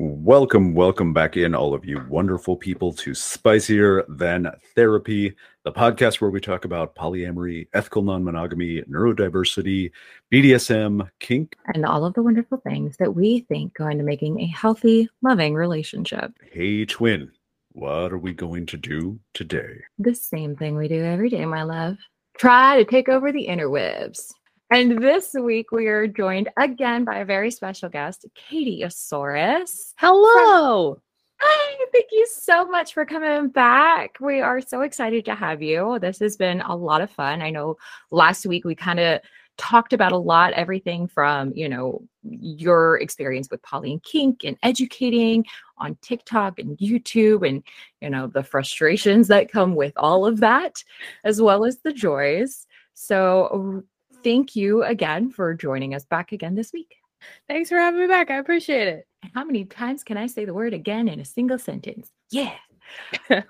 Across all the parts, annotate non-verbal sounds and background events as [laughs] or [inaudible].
Welcome, welcome back in, all of you wonderful people, to Spicier Than Therapy, the podcast where we talk about polyamory, ethical non monogamy, neurodiversity, BDSM, kink, and all of the wonderful things that we think go into making a healthy, loving relationship. Hey, twin, what are we going to do today? The same thing we do every day, my love. Try to take over the interwebs. And this week we are joined again by a very special guest, CatieOsaurus. Hello. Hi, thank you so much for coming back. We are so excited to have you. This has been a lot of fun. I know last week we kind of talked about a lot, everything from, you know, your experience with poly and kink and educating on TikTok and YouTube and, you know, the frustrations that come with all of that, as well as the joys. So thank you again for joining us back again this week. Thanks for having me back. I appreciate it. How many times can I say the word again in a single sentence? Yeah. [laughs] [laughs]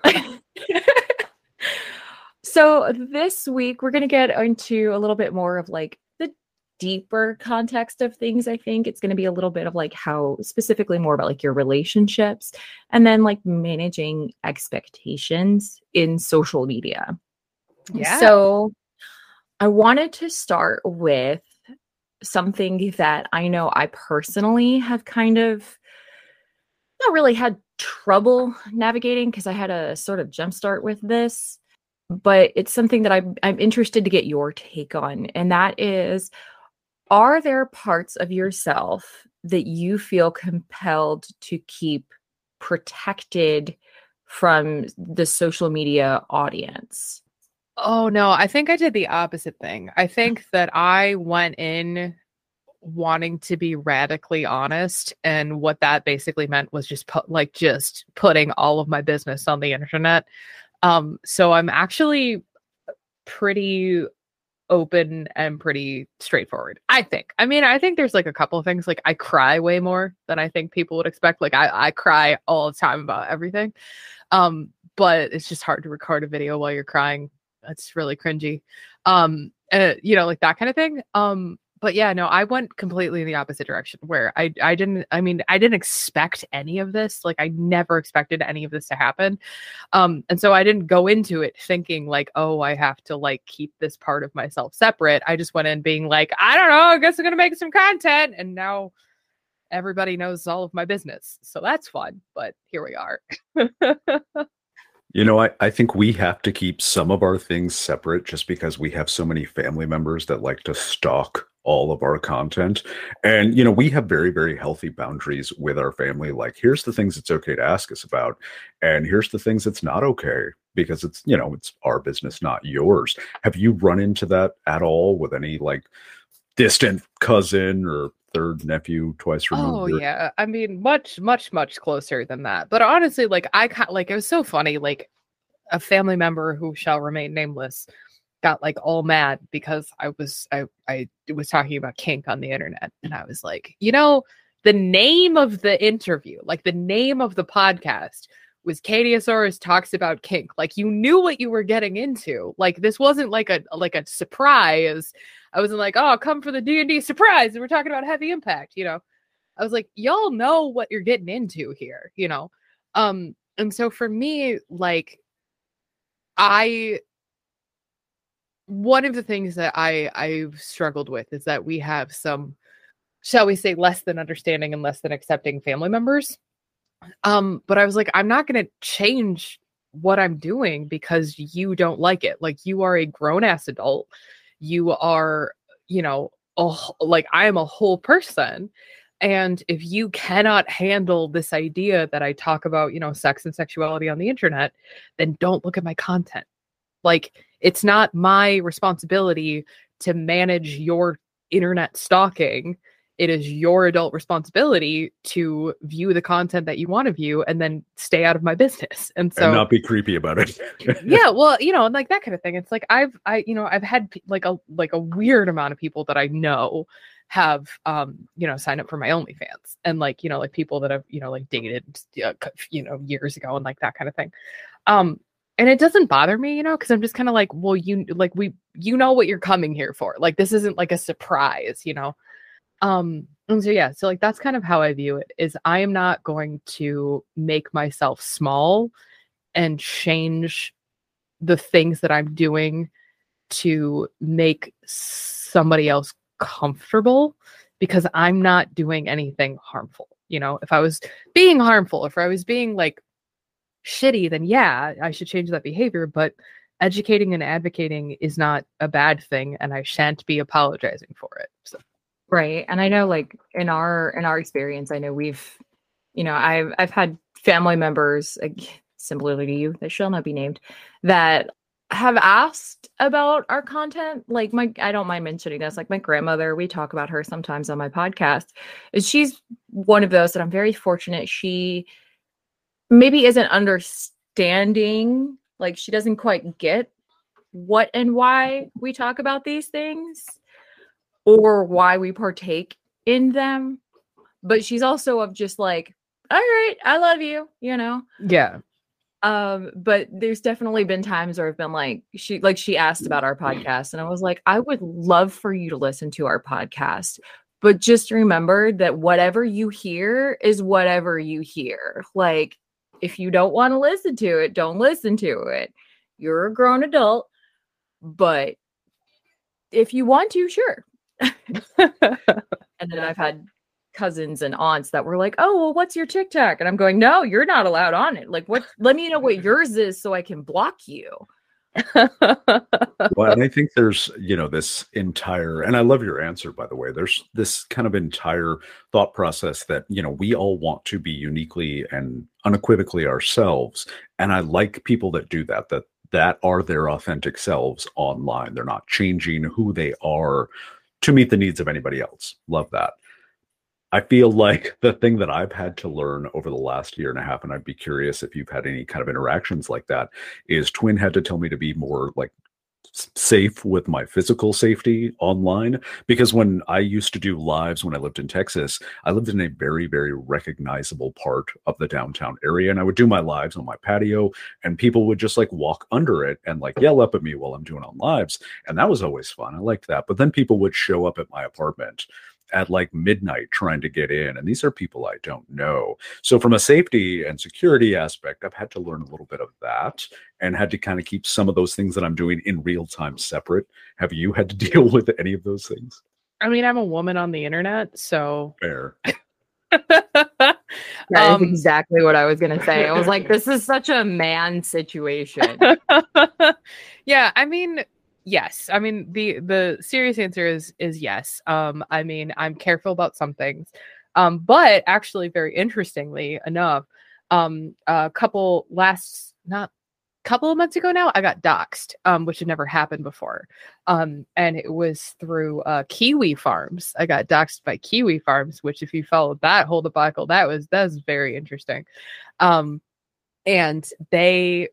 so this week we're going to get into a little bit more of like the deeper context of things i think it's going to be a little bit of like how specifically more about like your relationships and then like managing expectations in social media Yeah. so I wanted to start with something that I know I personally have kind of not really had trouble navigating because I had a sort of jump start with this, but it's something that I'm I'm interested to get your take on, and that is are there parts of yourself that you feel compelled to keep protected from the social media audience? Oh no, I think I did the opposite thing. I think that I went in wanting to be radically honest and what that basically meant was just put like just putting all of my business on the internet. Um so I'm actually pretty open and pretty straightforward. I think. I mean, I think there's like a couple of things like I cry way more than I think people would expect. Like I I cry all the time about everything. Um but it's just hard to record a video while you're crying that's really cringy. Um uh, you know like that kind of thing. Um but yeah no i went completely in the opposite direction where i i didn't i mean i didn't expect any of this. Like i never expected any of this to happen. Um and so i didn't go into it thinking like oh i have to like keep this part of myself separate. I just went in being like i don't know i guess i'm gonna make some content. And now everybody knows all of my business. So that's fun but here we are [laughs] You know, I, I think we have to keep some of our things separate just because we have so many family members that like to stalk all of our content. And, you know, we have very, very healthy boundaries with our family. Like, here's the things it's okay to ask us about. And here's the things it's not okay because it's, you know, it's our business, not yours. Have you run into that at all with any like distant cousin or third nephew twice oh, removed? Oh or- yeah, I mean, much, much, much closer than that. But honestly, like I like it was so funny. Like a family member who shall remain nameless got like all mad because I was I I was talking about kink on the internet, and I was like, you know, the name of the interview, like the name of the podcast. Was CatieOsaurus talks about kink. Like you knew what you were getting into. Like this wasn't like a like a surprise. I wasn't like, oh, come for the D and D surprise, and we're talking about heavy impact. You know, I was like, y'all know what you're getting into here, you know? Um, and so for me, like, I, one of the things that I, I've struggled with is that we have some, shall we say, less than understanding and less than accepting family members. Um, but I was like, I'm not to change what I'm doing because you don't like it. Like, you are a grown ass adult. You are, you know, a, like I am a whole person. And if you cannot handle this idea that I talk about, you know, sex and sexuality on the internet, then don't look at my content. Like it's not my responsibility to manage your internet stalking it is your adult responsibility to view the content that you want to view and then stay out of my business. And so and not be creepy about it. [laughs] Yeah well you know like that kind of thing. It's like i've i you know i've had like a like a weird amount of people that i know have um you know signed up for my onlyfans and like you know like people that have you know like dated uh, you know years ago and like that kind of thing. Um and it doesn't bother me you know because i'm just kind of like well you like we you know what you're coming here for. Like this isn't like a surprise you know um and so yeah so like that's kind of how i view it is i am not going to make myself small and change the things that i'm doing to make somebody else comfortable because i'm not doing anything harmful you know? If i was being harmful if i was being like shitty then yeah i should change that behavior but educating and advocating is not a bad thing and i shan't be apologizing for it so Right. And I know like in our in our experience, I know we've you know, I've I've had family members like, similarly to you that shall not be named that have asked about our content like my i don't mind mentioning this like my grandmother we talk about her sometimes on my podcast and she's one of those that i'm very fortunate she maybe isn't understanding like she doesn't quite get what and why we talk about these things or why we partake in them. But she's also of just like, all right, I love you, you know? Yeah. Um, but there's definitely been times where I've been like, she like she asked about our podcast, and I was like, I would love for you to listen to our podcast. But just remember that whatever you hear is whatever you hear. Like, if you don't want to listen to it, don't listen to it. You're a grown adult, but if you want to, sure, [laughs] and then I've had cousins and aunts that were like, "Oh, well, what's your TikTok?" And I'm going, "No, you're not allowed on it. Like, what? Let me know what [laughs] yours is so I can block you." [laughs] well, and I think there's, you know, this entire, and I love your answer, by the way. There's this kind of entire thought process that, you know, we all want to be uniquely and unequivocally ourselves. And I like people that do that, that that are their authentic selves online. They're not changing who they are to meet the needs of anybody else. Love that. I feel like [laughs] the thing that I've had to learn over the last year and a half, and I'd be curious if you've had any kind of interactions like that, is Twin had to tell me to be more like safe with my physical safety online because when I used to do lives when I lived in Texas, I lived in a very, very recognizable part of the downtown area. And I would do my lives on my patio, and people would just like walk under it and like yell up at me while I'm doing on lives. And that was always fun. I liked that. But then people would show up at my apartment at like midnight trying to get in. And these are people I don't know. So, from a safety and security aspect, I've had to learn a little bit of that and had to kind of keep some of those things that I'm doing in real time separate. Have you had to [laughs] deal with any of those things? I mean, I'm a woman on the internet, so fair. [laughs] That um, is exactly what I was going to say. I was like, [laughs] this is such a man situation. yeah, I mean, yes. I mean the the serious answer is is yes. Um i mean i'm careful about some things. Um but actually very interestingly enough um a couple last not couple of months ago now i got doxxed um which had never happened before. Um and it was through uh kiwi farms. I got doxxed by kiwi farms which if you followed that whole debacle that was that was very interesting. Um and they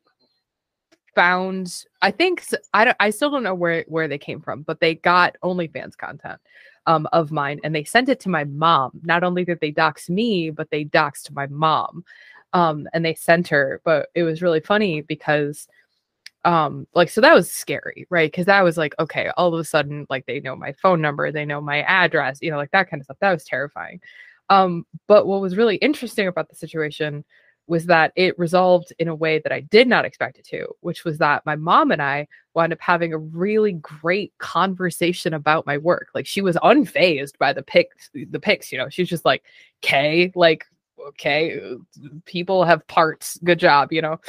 found i think i don't i still don't know where where they came from but they got onlyfans content um, of mine and they sent it to my mom. Not only did they dox me but they doxed my mom um, and they sent her but it was really funny because um like so that was scary right? Because that was like okay all of a sudden like they know my phone number they know my address you know like that kind of stuff that was terrifying. Um but what was really interesting about the situation was that it resolved in a way that I did not expect it to, which was that my mom and I wound up having a really great conversation about my work. Like she was unfazed by the pics, the pics, you know, she's just like, okay, like, okay, people have parts, good job, you know.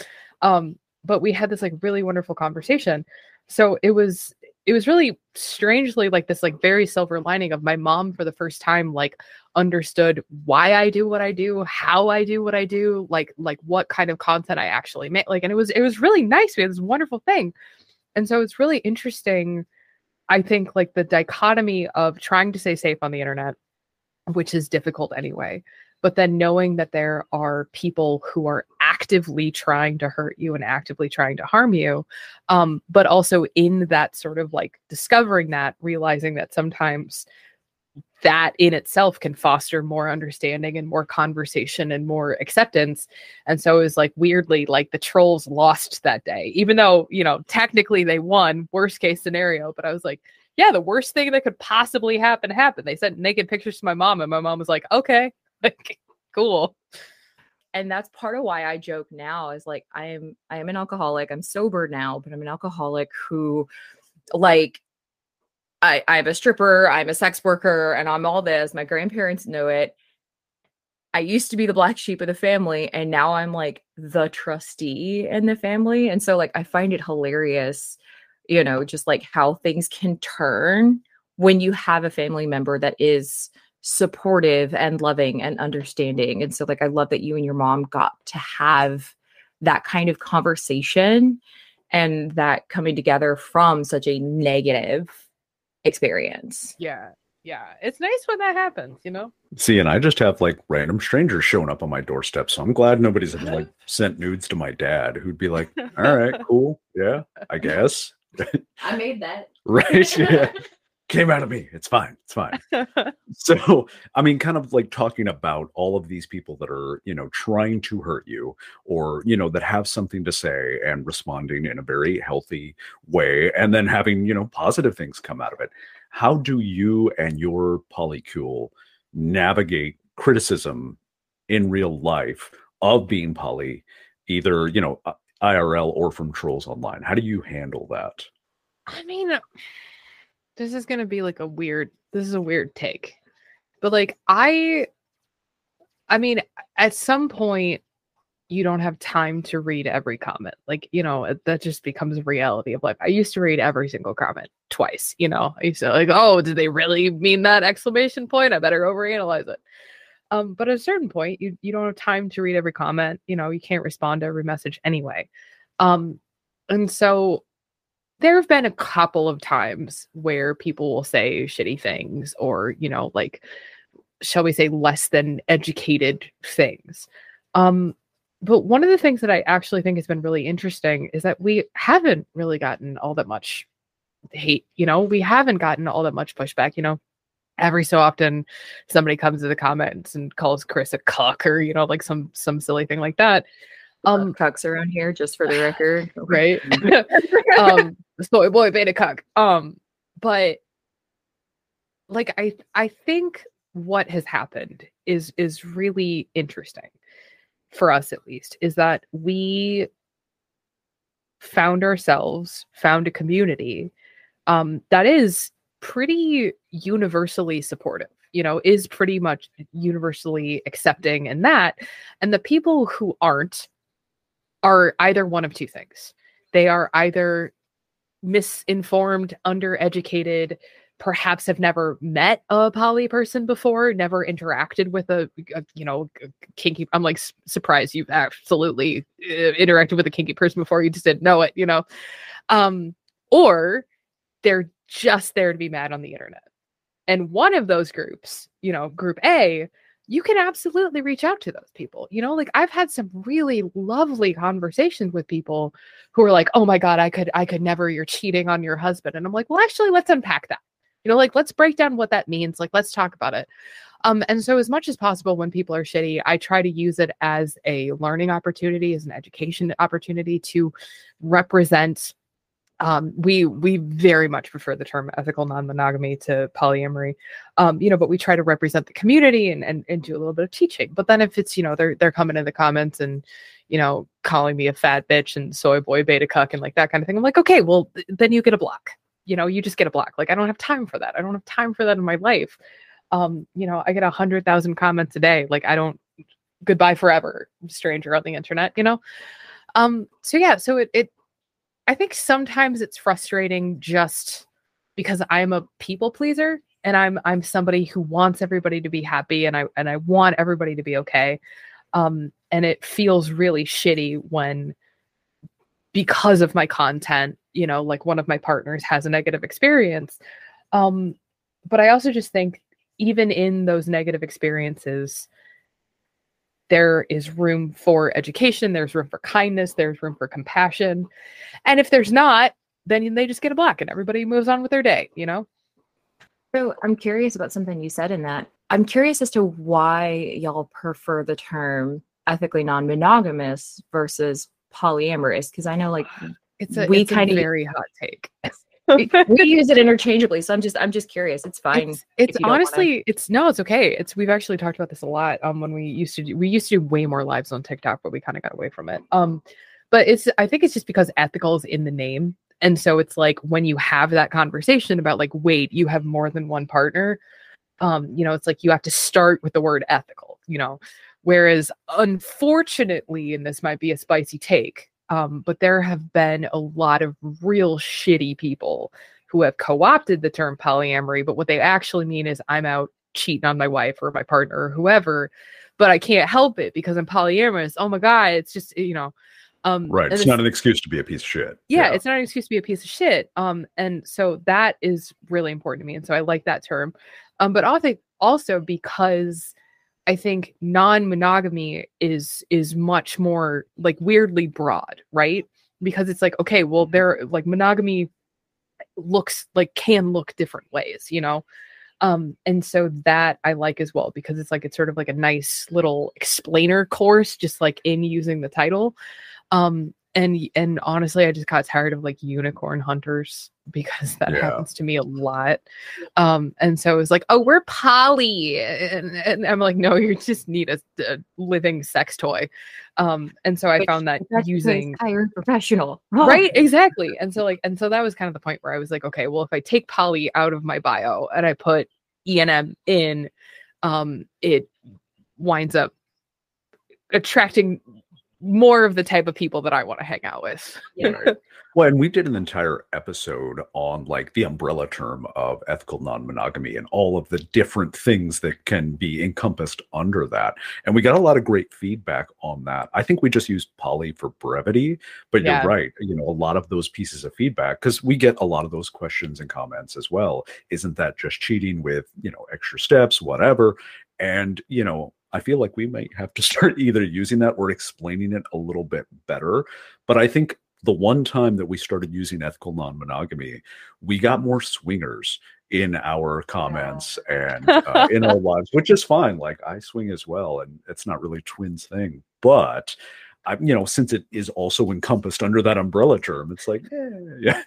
Um, but we had this like really wonderful conversation. So it was it was really strangely like this like very silver lining of my mom for the first time like understood why I do what I do, how I do what I do, like like what kind of content I actually make. Like and it was it was really nice. We had this wonderful thing. And so it's really interesting I think like the dichotomy of trying to stay safe on the internet, which is difficult anyway, but then knowing that there are people who are actively trying to hurt you and actively trying to harm you um, but also in that sort of like discovering that realizing that sometimes that in itself can foster more understanding and more conversation and more acceptance. And so it was like weirdly like the trolls lost that day even though you know technically they won worst case scenario but i was like yeah the worst thing that could possibly happen happened. They sent naked pictures to my mom and my mom was like okay. [laughs] Like cool and that's part of why I joke now is like I am I am an alcoholic. I'm sober now, but I'm an alcoholic who like I I'm a stripper, I'm a sex worker, and I'm all this. My grandparents know it. I used to be the black sheep of the family, and now I'm like the trustee in the family. And so like I find it hilarious, you know, just like how things can turn when you have a family member that is supportive and loving and understanding. And so, like, I love that you and your mom got to have that kind of conversation and that coming together from such a negative experience. Yeah. Yeah. It's nice when that happens, you know? See, and I just have like random strangers showing up on my doorstep. So I'm glad nobody's ever like [laughs] sent nudes to my dad who'd be like, [laughs] all right, cool. Yeah, I guess. I made that. [laughs] right. Yeah came out of me. It's fine. It's fine. [laughs] so, I mean, kind of like talking about all of these people that are, you know, trying to hurt you or, you know, that have something to say and responding in a very healthy way and then having, you know, positive things come out of it. How do you and your polycule navigate criticism in real life of being poly, either, you know, IRL or from trolls online? How do you handle that? I mean, this is gonna be like a weird this is a weird take but like i i mean at some point you don't have time to read every comment like you know that just becomes a reality of life i used to read every single comment twice you know i used to like oh did they really mean that exclamation point? I better overanalyze it. Um but at a certain point you you don't have time to read every comment you know you can't respond to every message anyway. Um and so there have been a couple of times where people will say shitty things or you know like shall we say less than educated things. Um but one of the things that i actually think has been really interesting is that we haven't really gotten all that much hate you know we haven't gotten all that much pushback you know. Every so often somebody comes to the comments and calls chris a cuck or you know like some some silly thing like that um cucks around here just for the [laughs] record. Right? [laughs] [laughs] Um soy boy beta cuck. Um but like i i think what has happened is is really interesting for us at least is that we found ourselves found a community um that is pretty universally supportive you know is pretty much universally accepting and that. And the people who aren't are either one of two things. They are either misinformed, undereducated, perhaps have never met a poly person before, never interacted with a, a you know, a kinky. I'm like surprised you've absolutely uh, interacted with a kinky person before. You just didn't know it, you know. Um, or they're just there to be mad on the internet. And one of those groups, you know, group A, you can absolutely reach out to those people. You know, like I've had some really lovely conversations with people who are like, "Oh my god, I could I could never you're cheating on your husband." And I'm like, "Well, actually, let's unpack that." You know, like let's break down what that means. Like let's talk about it. Um and so as much as possible when people are shitty, I try to use it as a learning opportunity, as an education opportunity to represent um, we we very much prefer the term ethical non-monogamy to polyamory. Um, you know but we try to represent the community and, and and do a little bit of teaching. But then if it's you know they're they're coming in the comments and you know calling me a fat bitch and soy boy beta cuck and like that kind of thing i'm like okay well th- then you get a block. You know you just get a block. Like i don't have time for that. I don't have time for that in my life. Um you know i get a hundred thousand comments a day. Like i don't goodbye forever stranger on the internet you know? Um so yeah so it, it I think sometimes it's frustrating just because I'm a people pleaser and I'm I'm somebody who wants everybody to be happy and I and I want everybody to be okay. Um, and it feels really shitty when because of my content you know like one of my partners has a negative experience um but i also just think even in those negative experiences there is room for education there's room for kindness there's room for compassion. And if there's not then they just get a block and everybody moves on with their day you know? So I'm curious about something you said in that. I'm curious as to why y'all prefer the term ethically non-monogamous versus polyamorous because I know like it's a, We it's kinda- very hot take [laughs] [laughs] we use it interchangeably. So I'm just I'm just curious. It's fine. It's, it's don't wanna- honestly, it's no, it's okay. It's we've actually talked about this a lot. Um, when we used to do, we used to do way more lives on TikTok, but we kind of got away from it. Um, but it's I think it's just because ethical is in the name, and so it's like when you have that conversation about like, wait, you have more than one partner. Um, you know, it's like you have to start with the word ethical. You know, whereas unfortunately, and this might be a spicy take, um, but there have been a lot of real shitty people who have co-opted the term polyamory, but what they actually mean is I'm out cheating on my wife or my partner or whoever, but I can't help it because I'm polyamorous. Oh my god, it's just you know, um, Right. It's not an excuse to be a piece of shit. yeah, it's not an excuse to be a piece of shit. Um, and so that is really important to me, and so I like that term. Um, but also also because I think non-monogamy is is much more like weirdly broad, right? Because it's like okay, well, there like monogamy looks like can look different ways, you know. Um, and so that I like as well because it's like it's sort of like a nice little explainer course, just like in using the title um and and honestly i just got tired of like unicorn hunters [laughs] because that Yeah. happens to me a lot um and so it was like oh we're poly and, and i'm like no you just need a, a living sex toy um and so i Which found that using hiring professional. [laughs] right exactly and so like and so that was kind of the point where i was like okay well if i take poly out of my bio and i put enm in um it winds up attracting more of the type of people that i want to hang out with Yeah. Right. [laughs] Well, and we did an entire episode on like the umbrella term of ethical non-monogamy and all of the different things that can be encompassed under that. And we got a lot of great feedback on that. I think we just used poly for brevity, but Yeah. you're right. You know, a lot of those pieces of feedback because we get a lot of those questions and comments as well. Isn't that just cheating with, you know, extra steps, whatever? And, you know, I feel like we might have to [laughs] start either using that or explaining it a little bit better. But I think the one time that we started using ethical non-monogamy, we got more swingers in our comments and uh, in our [laughs] lives, which is fine. Like I swing as well, and it's not really twins thing, but I, you know, since it is also encompassed under that umbrella term, it's like, eh, yeah,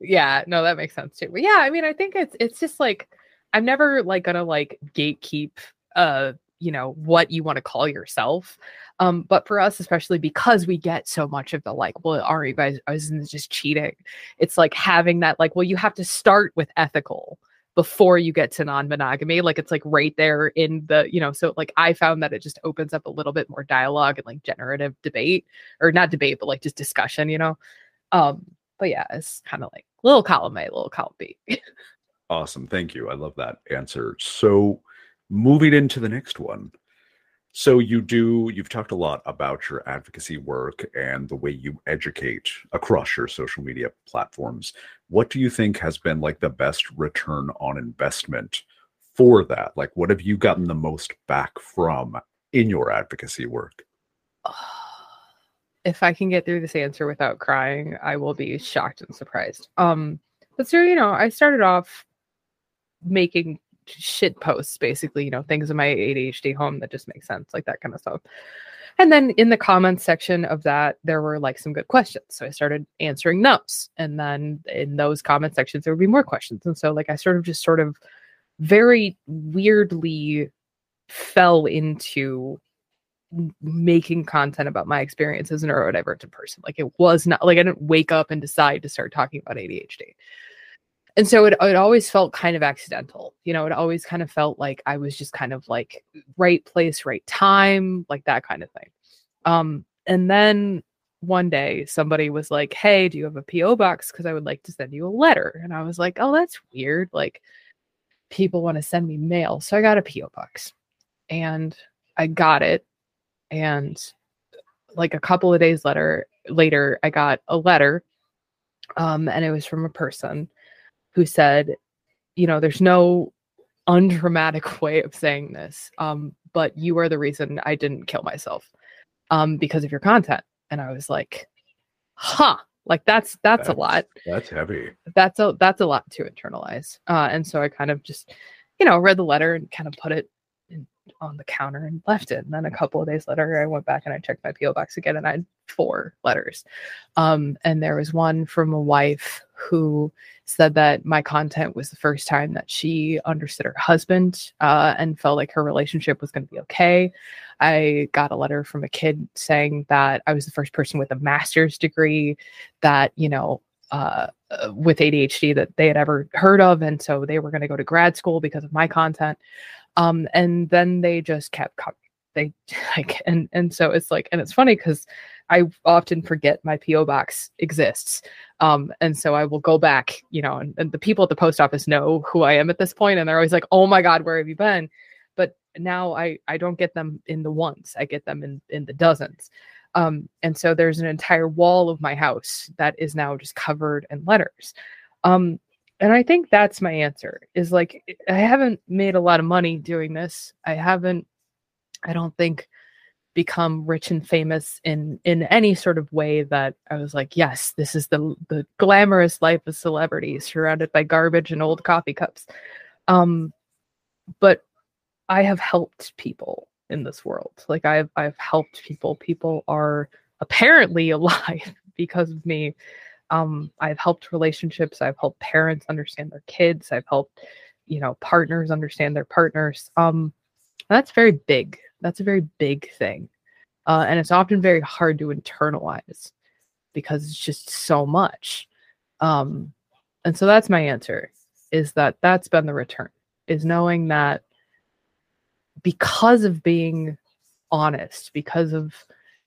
yeah no that makes sense too but yeah i mean i think it's it's just like i'm never like gonna like gatekeep uh you know what you want to call yourself um but for us especially because we get so much of the like well are you guys isn't this just cheating it's like having that like well you have to start with ethical before you get to non-monogamy like it's like right there in the you know so like i found that it just opens up a little bit more dialogue and like generative debate or not debate but like just discussion you know um but yeah it's kind of like little column a little column b [laughs] awesome. Thank you. I love that answer. So, moving into the next one. So you do you've talked a lot about your advocacy work and the way you educate across your social media platforms. What do you think has been like the best return on investment for that? Like what have you gotten the most back from in your advocacy work? if i can get through this answer without crying i will be shocked and surprised um but so you know i started off making shit posts basically you know things in my adhd home that just make sense like that kind of stuff and then in the comments section of that there were like some good questions so i started answering those and then in those comment sections there would be more questions and so like i sort of just sort of very weirdly fell into making content about my experience as a neurodivergent person. Like it was not like I didn't wake up and decide to start talking about ADHD. And so it, it always felt kind of accidental. You know, it always kind of felt like I was just kind of like right place, right time, like that kind of thing. Um, and then one day somebody was like, Hey, do you have a P.O. box? Because I would like to send you a letter. And I was like, Oh, that's weird. Like people want to send me mail. So I got a P.O. box and I got it and like a couple of days later later i got a letter Um, and it was from a person who said, you know, there's no undramatic [laughs] way of saying this, um, but you are the reason I didn't kill myself um, because of your content. And I was like, huh, like that's that's, that's a lot. That's heavy. That's a that's a lot to internalize. Uh, and so I kind of just, you know, read the letter and kind of put it on the counter and left it. And then a couple of days later, I went back and I checked my PO box again, and I had four letters. Um, and there was one from a wife who said that my content was the first time that she understood her husband uh, and felt like her relationship was going to be okay. I got a letter from a kid saying that I was the first person with a master's degree that, you know, uh, uh with ADHD that they had ever heard of. And so they were going to go to grad school because of my content. Um, and then they just kept coming. They [laughs] like, and, and so it's like, and it's funny because I often forget my PO box exists. Um, and so I will go back, you know, and, and, the people at the post office know who I am at this point, and they're always like, "Oh my God, where have you been?" But now I I don't get them in the ones; I get them in in the dozens. Um, and so there's an entire wall of my house that is now just covered in letters. Um, and I think that's my answer. Is like I haven't made a lot of money doing this. I haven't. I don't think become rich and famous in in any sort of way that I was like, yes, this is the the glamorous life of celebrities surrounded by garbage and old coffee cups. Um, but I have helped people in this world. Like I've I've helped people. People are apparently [laughs] alive because of me. Um, I've helped relationships. I've helped parents understand their kids. I've helped, you know, partners understand their partners. Um, that's very big that's a very big thing. Uh, and it's often very hard to internalize because it's just so much. Um, and so that's my answer is that that's been the return is knowing that because of being honest, because of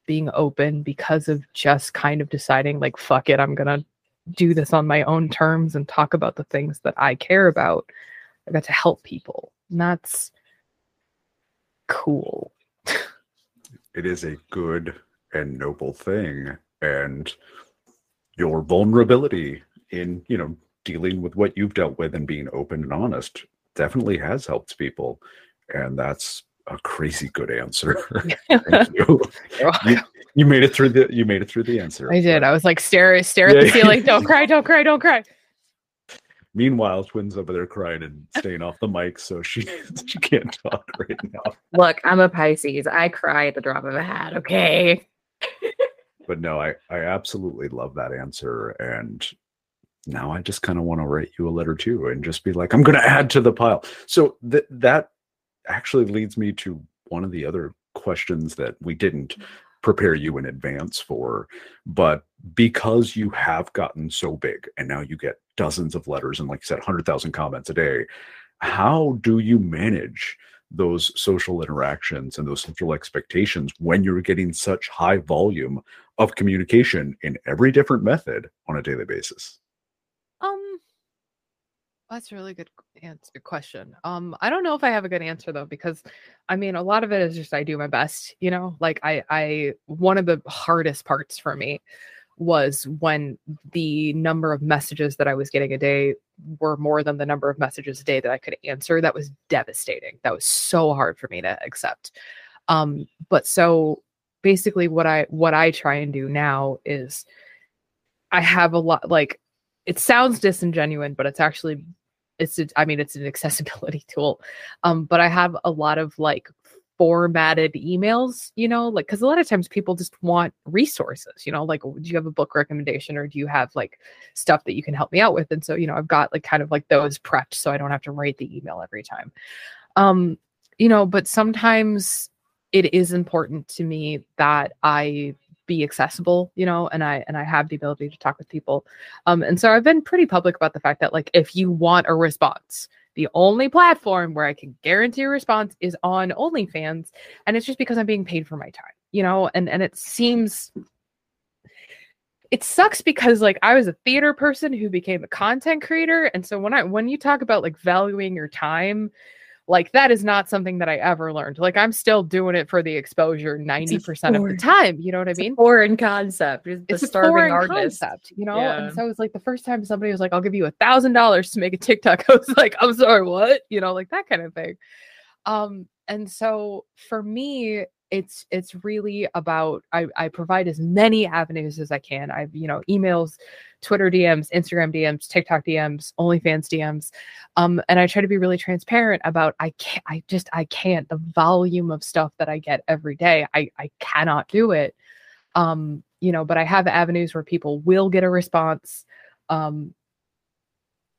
being open, because of just kind of deciding, like, fuck it, I'm to do this on my own terms and talk about the things that I care about. I got to help people. And that's cool. it is a good and noble thing. And your vulnerability in, you know, dealing with what you've dealt with and being open and honest definitely has helped people. And that's a crazy good answer. [laughs] Thank you. [laughs] Oh. you. you. made it through the you made it through the answer. I did. I was like stare stare at the ceiling. Don't [laughs] cry, don't cry, don't cry. Meanwhile, Twin's over there crying and staying off the mic, so she she can't talk right now. Look, I'm a Pisces. I cry at the drop of a hat. Okay. but no, I I absolutely love that answer, and now I just kind of want to write you a letter too, and just be like, I'm going to add to the pile. So that that actually leads me to one of the other questions that we didn't mm-hmm. prepare you in advance for. But because you have gotten so big and now you get dozens of letters and, like you said, 100,000 comments a day, how do you manage those social interactions and those social expectations when you're getting such high volume of communication in every different method on a daily basis? That's a really good answer question. Um, I don't know if I have a good answer though, because I mean, a lot of it is just I do my best, you know. Like I, I one of the hardest parts for me was when the number of messages that I was getting a day were more than the number of messages a day that I could answer. That was devastating. That was so hard for me to accept. Um, but so basically, what I what I try and do now is I have a lot like it sounds disingenuous, but it's actually it's a, I mean it's an accessibility [laughs] tool. Um, but I have a lot of like formatted emails, you know, like because a lot of times people just want resources, you know, like do you have a book recommendation or do you have like stuff that you can help me out with? And so, you know, I've got like kind of like those prepped so I don't have to write the email every time. Um, you know, but sometimes it is important to me that I be accessible you know and i and i have the ability to talk with people. Um and so i've been pretty public about the fact that like if you want a response the only platform where i can guarantee a response is on onlyfans and it's just because i'm being paid for my time you know and and it seems it sucks because like I was a theater person who became a content creator and so when I when you talk about like valuing your time like that is not something that I ever learned. Like I'm still doing it for the exposure 90% of the time. You know what I mean? foreign concept. It's, it's the a starving foreign artist. concept, you know? Yeah. And so it's like the first time somebody was like, I'll give you a thousand dollars to make a TikTok. [laughs] I was like, I'm sorry, what? You know, like that kind of thing. Um, and so for me, it's it's really about I, I provide as many avenues as I can. I've, you know, emails, Twitter DMs, Instagram DMs, TikTok DMs, OnlyFans DMs. Um, and I try to be really transparent about I can't I just I can't the volume of stuff that I get every day. I I cannot do it. Um, you know, but I have avenues where people will get a response. Um,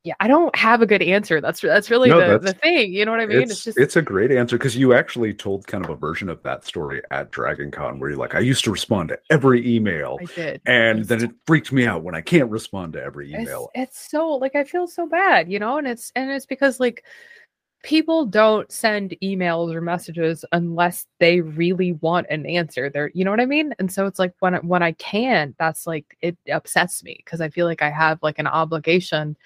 yeah, I don't have a good answer. That's that's really No, the, that's- the thing. You know what I mean? it's, just it's a great answer because you actually told kind of a version of that story at Dragon Con where you're like, I used to respond to every email, I did. and It's then it freaked me out when I can't respond to every it's, email. it's so like I feel so bad, you know, and it's and it's because like people don't send emails or messages unless they really want an answer. They're you know what I mean? And so it's like when I- when I can, that's like it upsets me because I feel like I have like an obligation.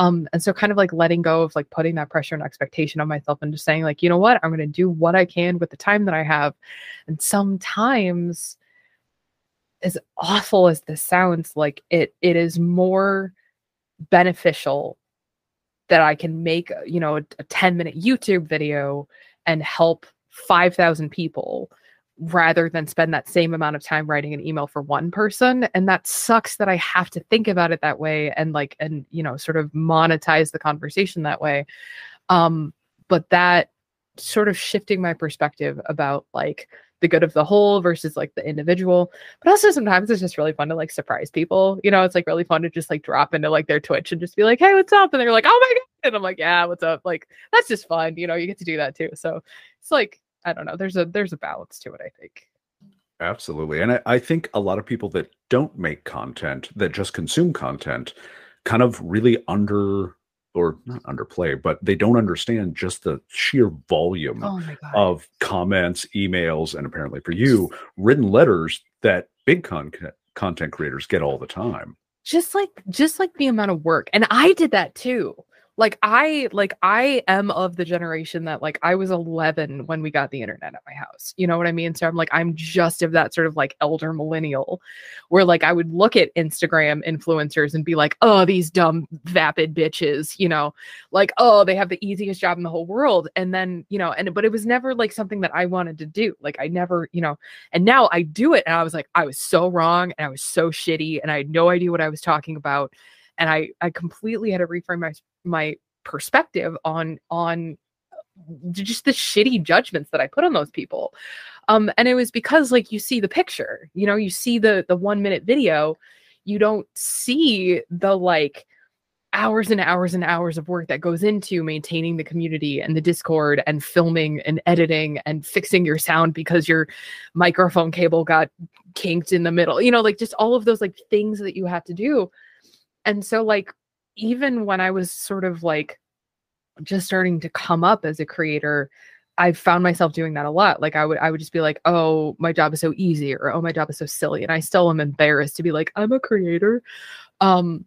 Um, and so kind of like letting go of like putting that pressure and expectation on myself and just saying, like, you know what, I'm gonna do what I can with the time that I have. And sometimes as awful as this sounds, like it it is more beneficial that I can make, you know, a, a 10 minute YouTube video and help 5,000 people rather than spend that same amount of time writing an email for one person. And that sucks that I have to think about it that way and like, and, you know, sort of monetize the conversation that way. Um, but that sort of shifting my perspective about like the good of the whole versus like the individual. But also sometimes it's just really fun to like surprise people. You know it's like really fun to just like drop into like their twitch and just be like hey what's up? And they're like oh my god. And i'm like yeah what's up? Like that's just fun. You know you get to do that too. So it's like i don't know there's a there's a balance to it i think Absolutely. And I, I think a lot of people that don't make content, that just consume content, kind of really under or not underplay, but they don't understand just the sheer volume oh of comments, emails, and apparently for you, written letters that big content content creators get all the time. just like just like the amount of work and i did that too like i like i am of the generation that like i was 11 when we got the internet at my house you know what i mean? So i'm like i'm just of that sort of like elder millennial where like i would look at instagram influencers and be like oh these dumb vapid bitches you know? Like oh they have the easiest job in the whole world. And then you know and but it was never like something that i wanted to do. Like i never you know and now I do it and I was like I was so wrong and I was so shitty and I had no idea what I was talking about and I I completely had to reframe my my perspective on on just the shitty judgments that I put on those people. Um and it was because like you see the picture, you know, you see the the 1 minute video, you don't see the like hours and hours and hours of work that goes into maintaining the community and the discord and filming and editing and fixing your sound because your microphone cable got kinked in the middle you know like just all of those like things that you have to do and so like even when i was sort of like just starting to come up as a creator i found myself doing that a lot. Like i would i would just be like oh my job is so easy or oh my job is so silly and i still am embarrassed to be like i'm a creator. Um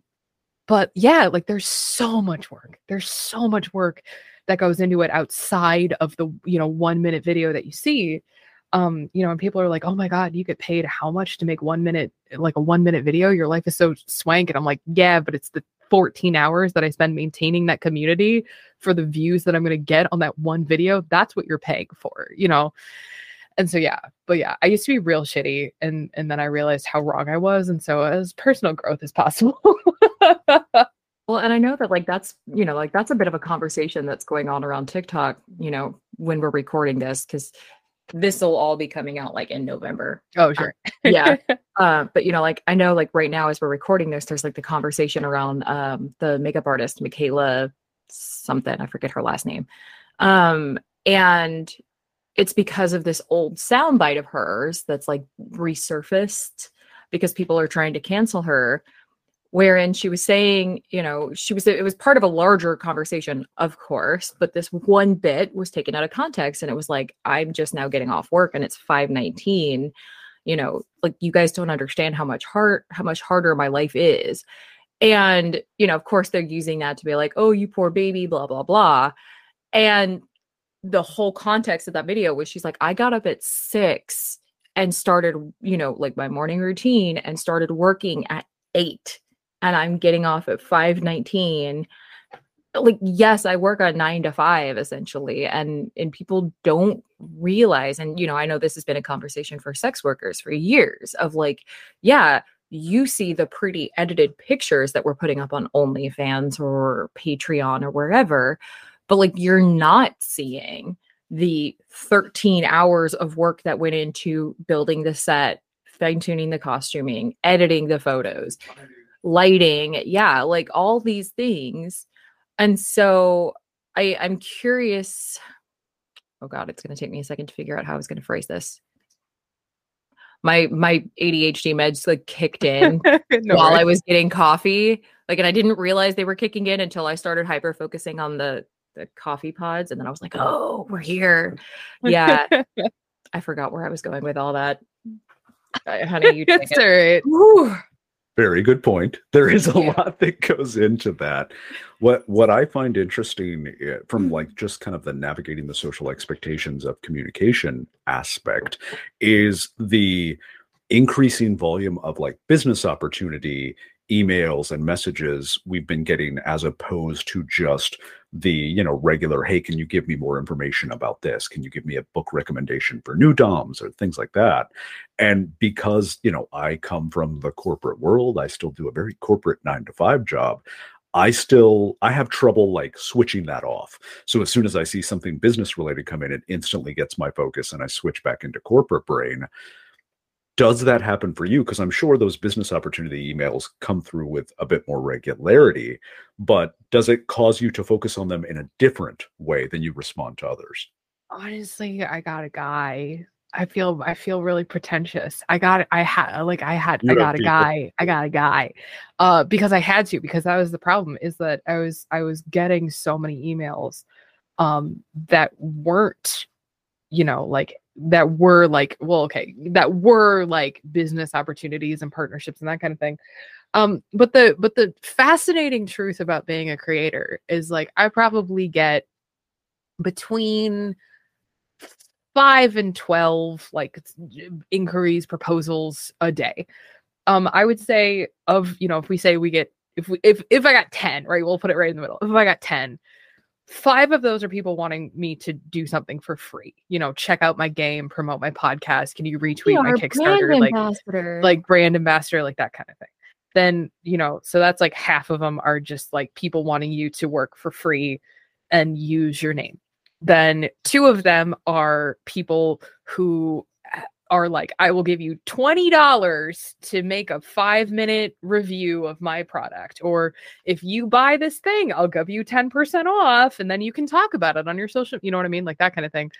but yeah like there's so much work. There's so much work that goes into it outside of the you know one minute video that you see. Um you know and people are like oh my god you get paid how much to make one minute like a one minute video? Your life is so swank and i'm like yeah but it's the 14 hours that i spend maintaining that community for the views that i'm going to get on that one video that's what you're paying for you know? And so yeah but yeah i used to be real shitty and and then i realized how wrong i was and so as personal growth as possible. [laughs] Well, and I know that like that's, you know, like that's a bit of a conversation that's going on around TikTok, you know, when we're recording this cuz this will all be coming out like in November. oh sure [laughs] yeah. [laughs] Uh, but you know, like I know like right now as we're recording this there's like the conversation around um the makeup artist Michaela something, I forget her last name. Um and it's because of this old soundbite of hers that's like resurfaced because people are trying to cancel her wherein she was saying, you know, she was it was part of a larger conversation, of course, but this one bit was taken out of context and it was like, I'm just now getting off work and it's 519. You know, like you guys don't understand how much hard how much harder my life is. And, you know, of course they're using that to be like, oh, you poor baby, blah, blah, blah. And the whole context of that video was she's like, I got up at six and started, you know, like my morning routine and started working at eight and I'm getting off at 519 like yes i work on 9 to 5 essentially and and people don't realize and you know i know this has been a conversation for sex workers for years of like yeah you see the pretty edited pictures that we're putting up on OnlyFans or Patreon or wherever but like you're not seeing the 13 hours of work that went into building the set fine tuning the costuming editing the photos lighting yeah like all these things and so i i'm curious oh god it's going to take me a second to figure out how i was going to phrase this. My my adhd meds like kicked in [laughs] No while i was getting coffee like and i didn't realize they were kicking in until i started hyper focusing on the the coffee pods and then i was like oh we're here. Yeah. [laughs] I forgot where i was going with all that. Uh, honey you it's it. all right. Very good point. There is a Yeah. lot that goes into that. What what I find interesting eh, from like just kind of the navigating the social expectations of communication aspect is the increasing volume of like business opportunity emails and messages we've been getting as opposed to just the you know regular hey can you give me more information about this? Can you give me a book recommendation for new doms or things like that? And because you know i come from the corporate world i still do a very corporate 9 to 5 job i still i have trouble like switching that off. So as soon as i see something business related come in it instantly gets my focus and i switch back into corporate brain does that happen for you? Because i'm sure those business opportunity emails come through with a bit more regularity but does it cause you to focus on them in a different way than you respond to others? Honestly i got a guy. I feel i feel really pretentious. I got i had like i had You i got a people. guy i got a guy uh because i had to because that was the problem is that i was i was getting so many emails um that weren't you know like that were like well okay that were like business opportunities and partnerships and that kind of thing. Um but the but the fascinating truth about being a creator is like i probably get between 5 and 12 like inquiries proposals a day. Um i would say of you know if we say we get if we if if i got 10 right we'll put it right in the middle. If i got 10 five of those are people wanting me to do something for free you know check out my game promote my podcast can you retweet my kickstarter like ambassador. like brand ambassador, like that kind of thing. Then, you know, so that's like half of them are just like people wanting you to work for free and use your name. Then two of them are people who are like, I will give you $20 to make a five minute review of my product. Or if you buy this thing, I'll give you 10% off and then you can talk about it on your social, you know what I mean? Like that kind of thing.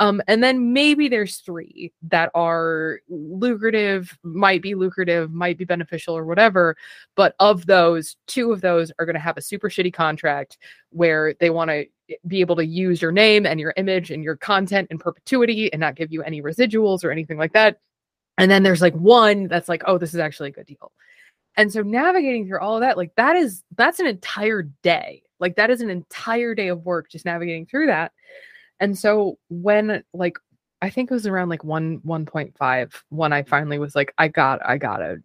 Um, and then maybe there's three that are lucrative, might be lucrative, might be beneficial or whatever. But of those, two of those are going to have a super shitty contract where they want to be able to use your name and your image and your content in perpetuity and not give you any residuals or anything like that. And then there's like one that's like, oh, this is actually a good deal. And so navigating through all of that, like that is that's an entire day. Like that is an entire day of work just navigating through that. And so when like I think it was around like one 1.5 when I finally was like, I got I gotta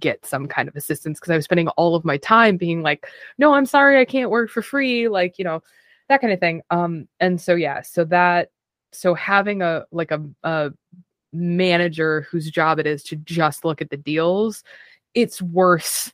get some kind of assistance because I was spending all of my time being like, no, I'm sorry, I can't work for free, like, you know, that kind of thing. Um, and so yeah, so that so having a like a, a manager whose job it is to just look at the deals, it's worth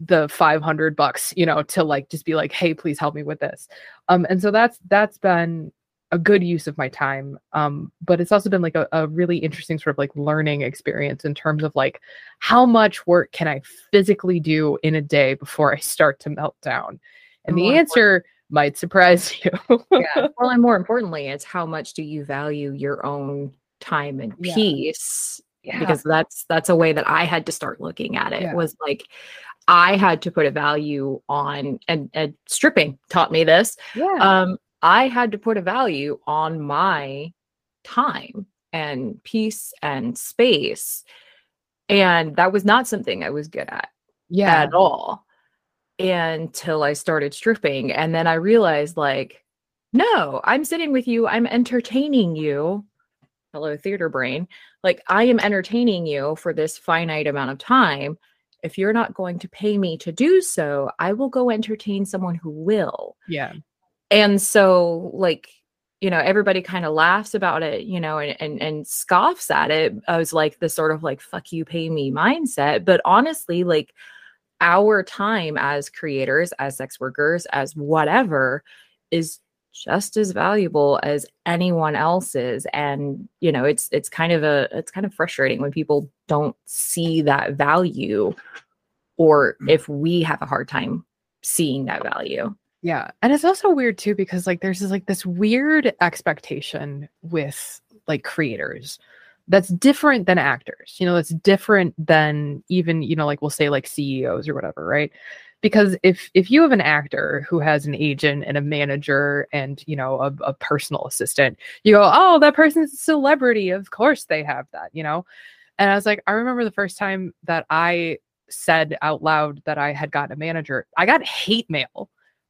the 500 bucks, you know, to like just be like, hey, please help me with this. Um, and so that's that's been a good use of my time. Um, but it's also been like a, a really interesting sort of like learning experience in terms of like how much work can I physically do in a day before I start to melt down? And the More answer might surprise [laughs] you. yeah. Well, and more importantly, it's how much do you value your own time and Yeah. peace? Yeah. Because that's that's a way that I had to start looking at it. Was like I had to put a value on and, and stripping taught me this. yeah. Um, I had to put a value on my time and peace and space. And that was not something I was good at yeah. at all until I started stripping. And then I realized, like, no, I'm sitting with you, I'm entertaining you. Hello, theater brain. Like, I am entertaining you for this finite amount of time. If you're not going to pay me to do so, I will go entertain someone who will. Yeah. And so, like, you know, everybody kind of laughs about it, you know, and, and and scoffs at it as like the sort of like fuck you pay me mindset. But honestly, like our time as creators, as sex workers, as whatever is just as valuable as anyone else's and you know it's it's kind of a it's kind of frustrating when people don't see that value or Mm. if we have a hard time seeing that value Yeah. And it's also weird too because like there's this like this weird expectation with like creators that's different than actors. You know, that's different than even, you know, like we'll say like CEOs or whatever, right? Because if if you have an actor who has an agent and a manager and, you know, a, a personal assistant, you go, "Oh, that person's a celebrity. Of course they have that," you know? And I was like, I remember the first time that I said out loud that I had gotten a manager, I got hate mail.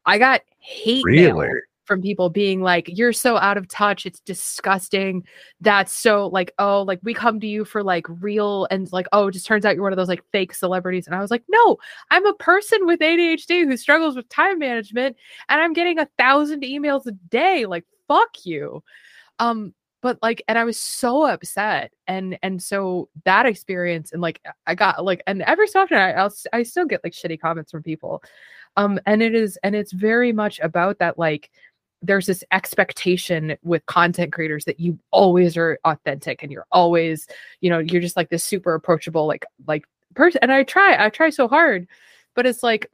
I got hate mail Really? from people being like, "You're so out of touch. It's disgusting. That's so like, oh, like we come to you for like real and like, oh, it just turns out you're one of those like fake celebrities." And I was like, "No, I'm a person with ADHD who struggles with time management, and I'm getting a thousand emails a day. Like, fuck you." Um, but like, and I was so upset, and and so that experience, and like, I got like, and every so often I I'll, I still get like shitty comments from people, um, and it is, and it's very much about that like there's this expectation with content creators that you always are authentic and you're always you know you're just like this super approachable like like person and i try i try so hard but it's like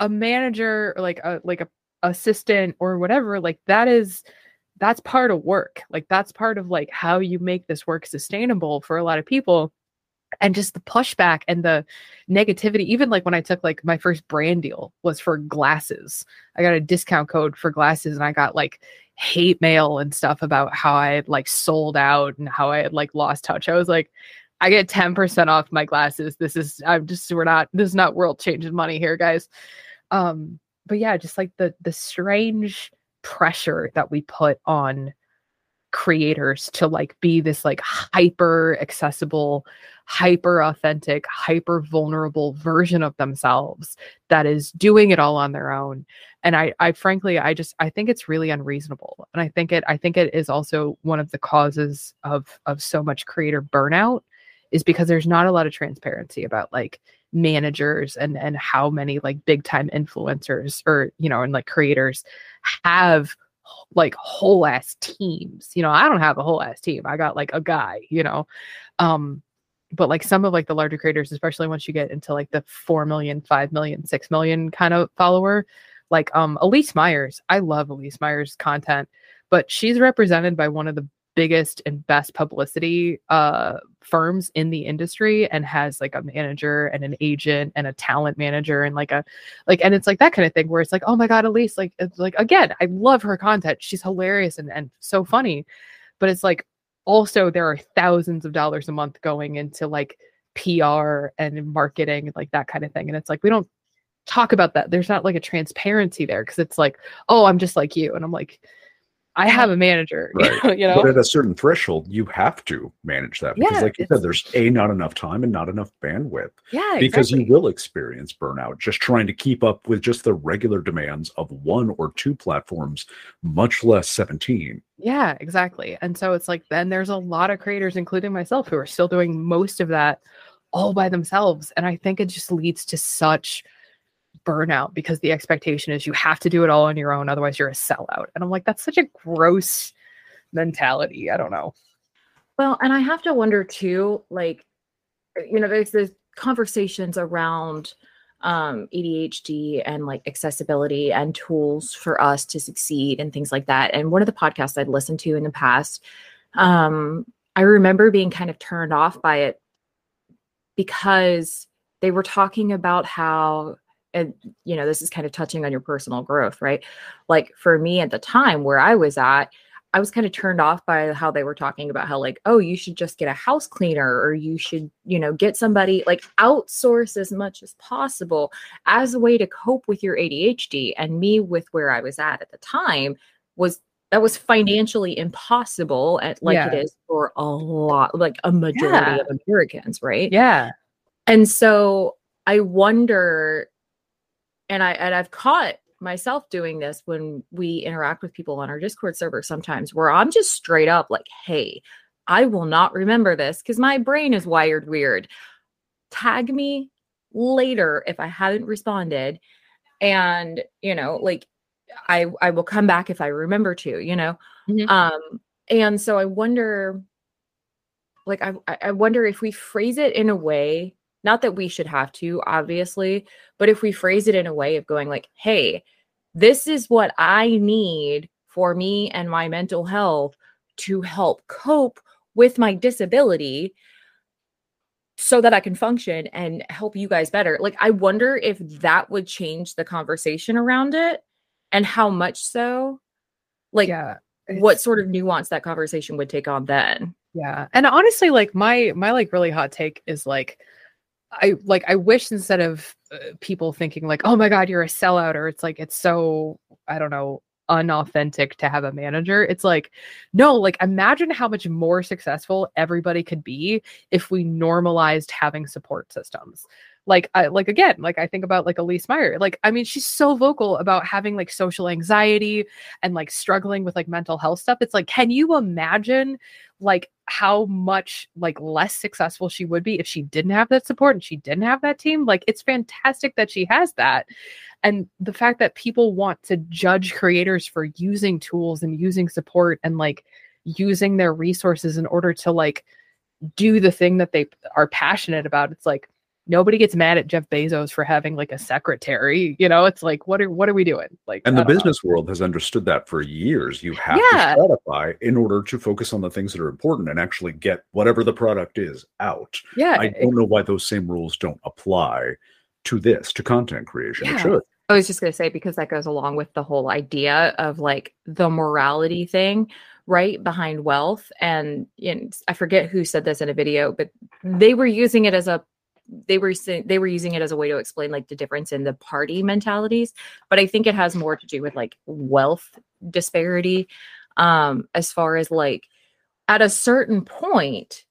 a manager like a like a assistant or whatever like that is that's part of work. Like that's part of like how you make this work sustainable for a lot of people and just the pushback and the negativity even like when i took like my first brand deal was for glasses. I got a discount code for glasses and i got like hate mail and stuff about how i had like sold out and how i had like lost touch. I was like i get 10% off my glasses. This is i'm just we're not this is not world changing money here guys. Um but yeah just like the the strange pressure that we put on creators to like be this like hyper accessible hyper authentic hyper vulnerable version of themselves that is doing it all on their own. And i i frankly i just i think it's really unreasonable. And i think it i think it is also one of the causes of of so much creator burnout is because there's not a lot of transparency about like managers and and how many like big time influencers or you know and like creators have like whole ass teams you know i don't have a whole ass team i got like a guy you know um but like some of like the larger creators especially once you get into like the 4 million 5 million 6 million kind of follower like um Elyse Myers i love Elyse Myers content but she's represented by one of the biggest and best publicity uh firms in the industry and has like a manager and an agent and a talent manager and like a like and it's like that kind of thing where it's like oh my god Elyse like it's like again i love her content. She's hilarious and, and so funny. But it's like also there are thousands of dollars a month going into like pr and marketing like that kind of thing. And it's like we don't talk about that. There's not like a transparency there because it's like oh i'm just like you. And i'm like i have a manager [laughs] Right. you know But at a certain threshold, you have to manage that because, Yeah, like you said, there's a not enough time and not enough bandwidth yeah because exactly. you will experience burnout just trying to keep up with just the regular demands of one or two platforms, much less 17. Yeah, exactly. And so it's like then there's a lot of creators, including myself, who are still doing most of that all by themselves. And I think it just leads to such burnout because the expectation is you have to do it all on your own, otherwise you're a sellout. And I'm like, that's such a gross mentality. I don't know. Well, and I have to wonder too, like, you know, there's there's conversations around um, ADHD and like accessibility and tools for us to succeed and things like that. And one of the podcasts I'd listened to in the past, um, I remember being kind of turned off by it because they were talking about how and you know this is kind of touching on your personal growth right like for me at the time where i was at I was kind of turned off by how they were talking about how like, oh, you should just get a house cleaner or you should, you know, get somebody like outsource as much as possible as a way to cope with your ADHD. And me with where I was at at the time was that was financially impossible at like Yeah. it is for a lot like a majority Yeah. of Americans, right? Yeah. And so I wonder, and I and I've caught myself doing this when we interact with people on our Discord server sometimes where I'm just straight up like, hey, I will not remember this because my brain is wired weird. Tag me later if I haven't responded. And you know, like I I will come back if I remember to, you know. Mhm. Um, and so I wonder like I- I wonder if we phrase it in a way not that we should have to obviously but if we phrase it in a way of going like hey this is what i need for me and my mental health to help cope with my disability so that i can function and help you guys better like i wonder if that would change the conversation around it and how much so like yeah. what sort of nuance that conversation would take on then Yeah. And honestly, like my my like really hot take is like I like I wish instead of uh, people thinking like, "Oh my god, you're a sellout," or it's like it's so I don't know unauthentic to have a manager. It's like no, like imagine how much more successful everybody could be if we normalized having support systems. Like I like again, like I think about like Elyse Meyer. Like I mean, she's so vocal about having like social anxiety and like struggling with like mental health stuff. It's like, can you imagine like how much like less successful she would be if she didn't have that support and she didn't have that team like it's fantastic that she has that and the fact that people want to judge creators for using tools and using support and like using their resources in order to like do the thing that they are passionate about it's like nobody gets mad at Jeff Bezos for having like a secretary you know it's like what are what are we doing like And I the don't know. business world has understood that for years. You have Yeah. to stratify in order to focus on the things that are important and actually get whatever the product is out. yeah I don't know why those same rules don't apply to this, to content creation. It should. I was just going to say because that goes along with the whole idea of like the morality thing, right? Behind wealth. And, and I forget who said this in a video, but they were using it as a they were saying they were using it as a way to explain like the difference in the party mentalities but i think it has more to do with like wealth disparity um as far as like at a certain point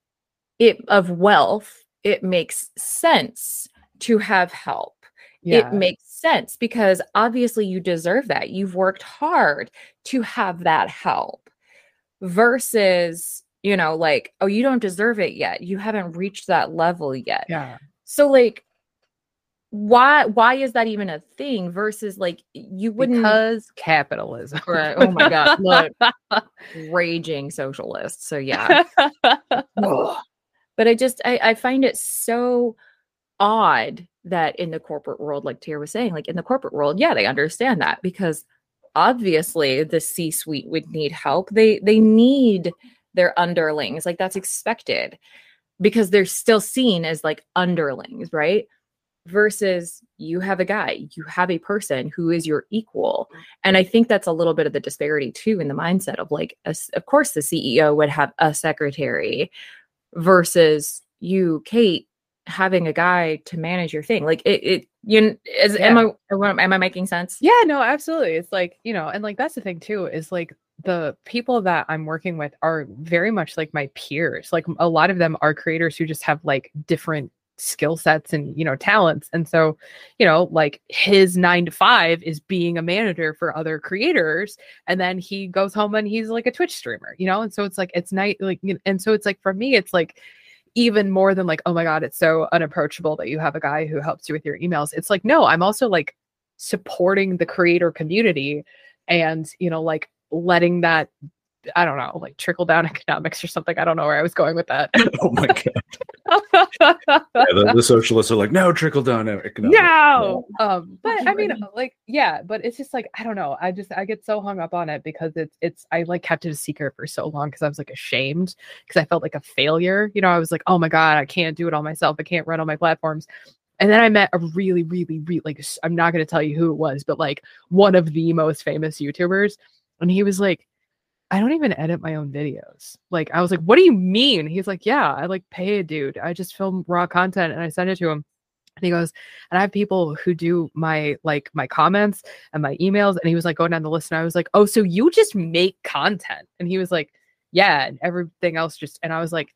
it of wealth it makes sense to have help yeah it makes sense because obviously you deserve that. You've worked hard to have that help versus, you know, like, oh, you don't deserve it yet. You haven't reached that level yet. yeah So like why why is that even a thing versus like you wouldn't because capitalism Right. [laughs] oh my god look raging socialist so yeah but I just I, I find it so odd that in the corporate world, like Tier was saying, like in the corporate world, yeah, they understand that because obviously the C-suite would need help. They they need their underlings, like that's expected because they're still seen as like underlings, right? Versus you have a guy, you have a person who is your equal. And I think that's a little bit of the disparity too in the mindset of like, a of course, the CEO would have a secretary versus you, Cate, having a guy to manage your thing. Like it, it you is I am I- am I making sense? Yeah, no, absolutely. It's like, you know, and like that's the thing too, is like the people that I'm working with are very much like my peers. Like a lot of them are creators who just have like different skill sets and, you know, talents. And so, you know, like his nine to five is being a manager for other creators. And then he goes home and he's like a Twitch streamer, you know? And so it's like, it's night, like, and so it's like for me, it's like, even more than like, oh my God, it's so unapproachable that you have a guy who helps you with your emails. It's like, no, I'm also like supporting the creator community and, you know, like letting that, I don't know, like trickle down [laughs] economics or something. I don't know where I was going with that. [laughs] oh my god. [laughs] Yeah, the, the socialists are like, no, trickle down economics. no. Um, but I mean, ready. like, yeah, but it's just like, I don't know. I just, I get so hung up on it because it's, it's, I like kept it a secret for so long because I was like ashamed because I felt like a failure. You know, I was like, oh my God, I can't do it all myself. I can't run all my platforms. And then I met a really, really, really, like, s- I'm not going to tell you who it was, but like one of the most famous YouTubers. And he was like, I don't even edit my own videos. Like I was like, what do you mean? He's like, yeah, I like pay a dude. I just film raw content and I send it to him. And he goes, and I have people who do my like my comments and my emails. And he was like going down the list, and I was like, oh, so you just make content? And he was like, yeah, and everything else just. And I was like,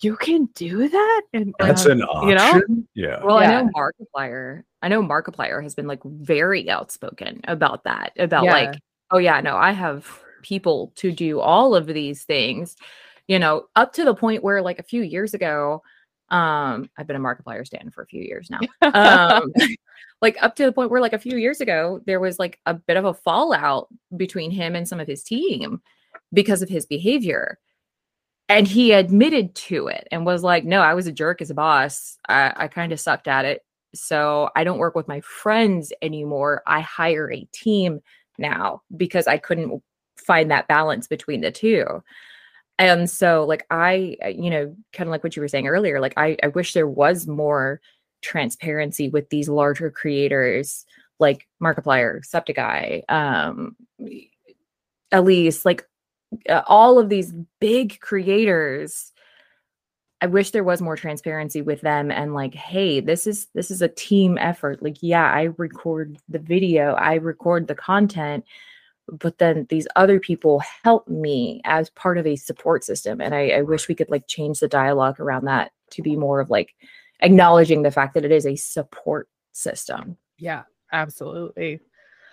you can do that, and That's uh, an option. you know? Yeah. Well, Yeah. I know Markiplier. I know Markiplier has been like very outspoken about that. About Yeah. like, oh yeah, no, I have people to do all of these things. You know, up to the point where like a few years ago, um, I've been a Markiplier stand for a few years now. Um, [laughs] [laughs] like up to the point where like a few years ago, there was like a bit of a fallout between him and some of his team because of his behavior. And he admitted to it and was like, no, I was a jerk as a boss. I, I kind of sucked at it. So I don't work with my friends anymore. I hire a team now because I couldn't find that balance between the two. And so, like, I, uh, you know, kind of like what you were saying earlier, like, I, I wish there was more transparency with these larger creators like Markiplier, Septiceye, um, Elyse, like uh, all of these big creators i wish there was more transparency with them and like hey this is this is a team effort. Like yeah i record the video i record the content but then these other people help me as part of a support system and i, I wish we could like change the dialogue around that to be more of like acknowledging the fact that it is a support system. Yeah, absolutely.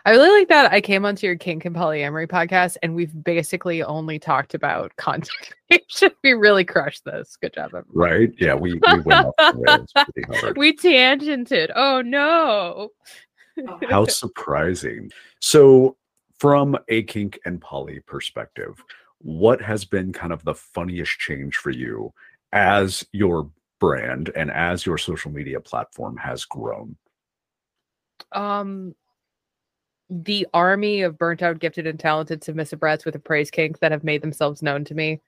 I really like that. I came onto your kink and polyamory podcast, and we've basically only talked about content [laughs] creation. We really crushed this. Good job, everyone. Right? Yeah, we, we went off the rails pretty hard. [laughs] We tangented. Oh no. [laughs] How surprising. So, from a kink and poly perspective, what has been kind of the funniest change for you as your brand and as your social media platform has grown? um the army of burnt out, gifted, and talented submissive brats with a praise kink that have made themselves known to me.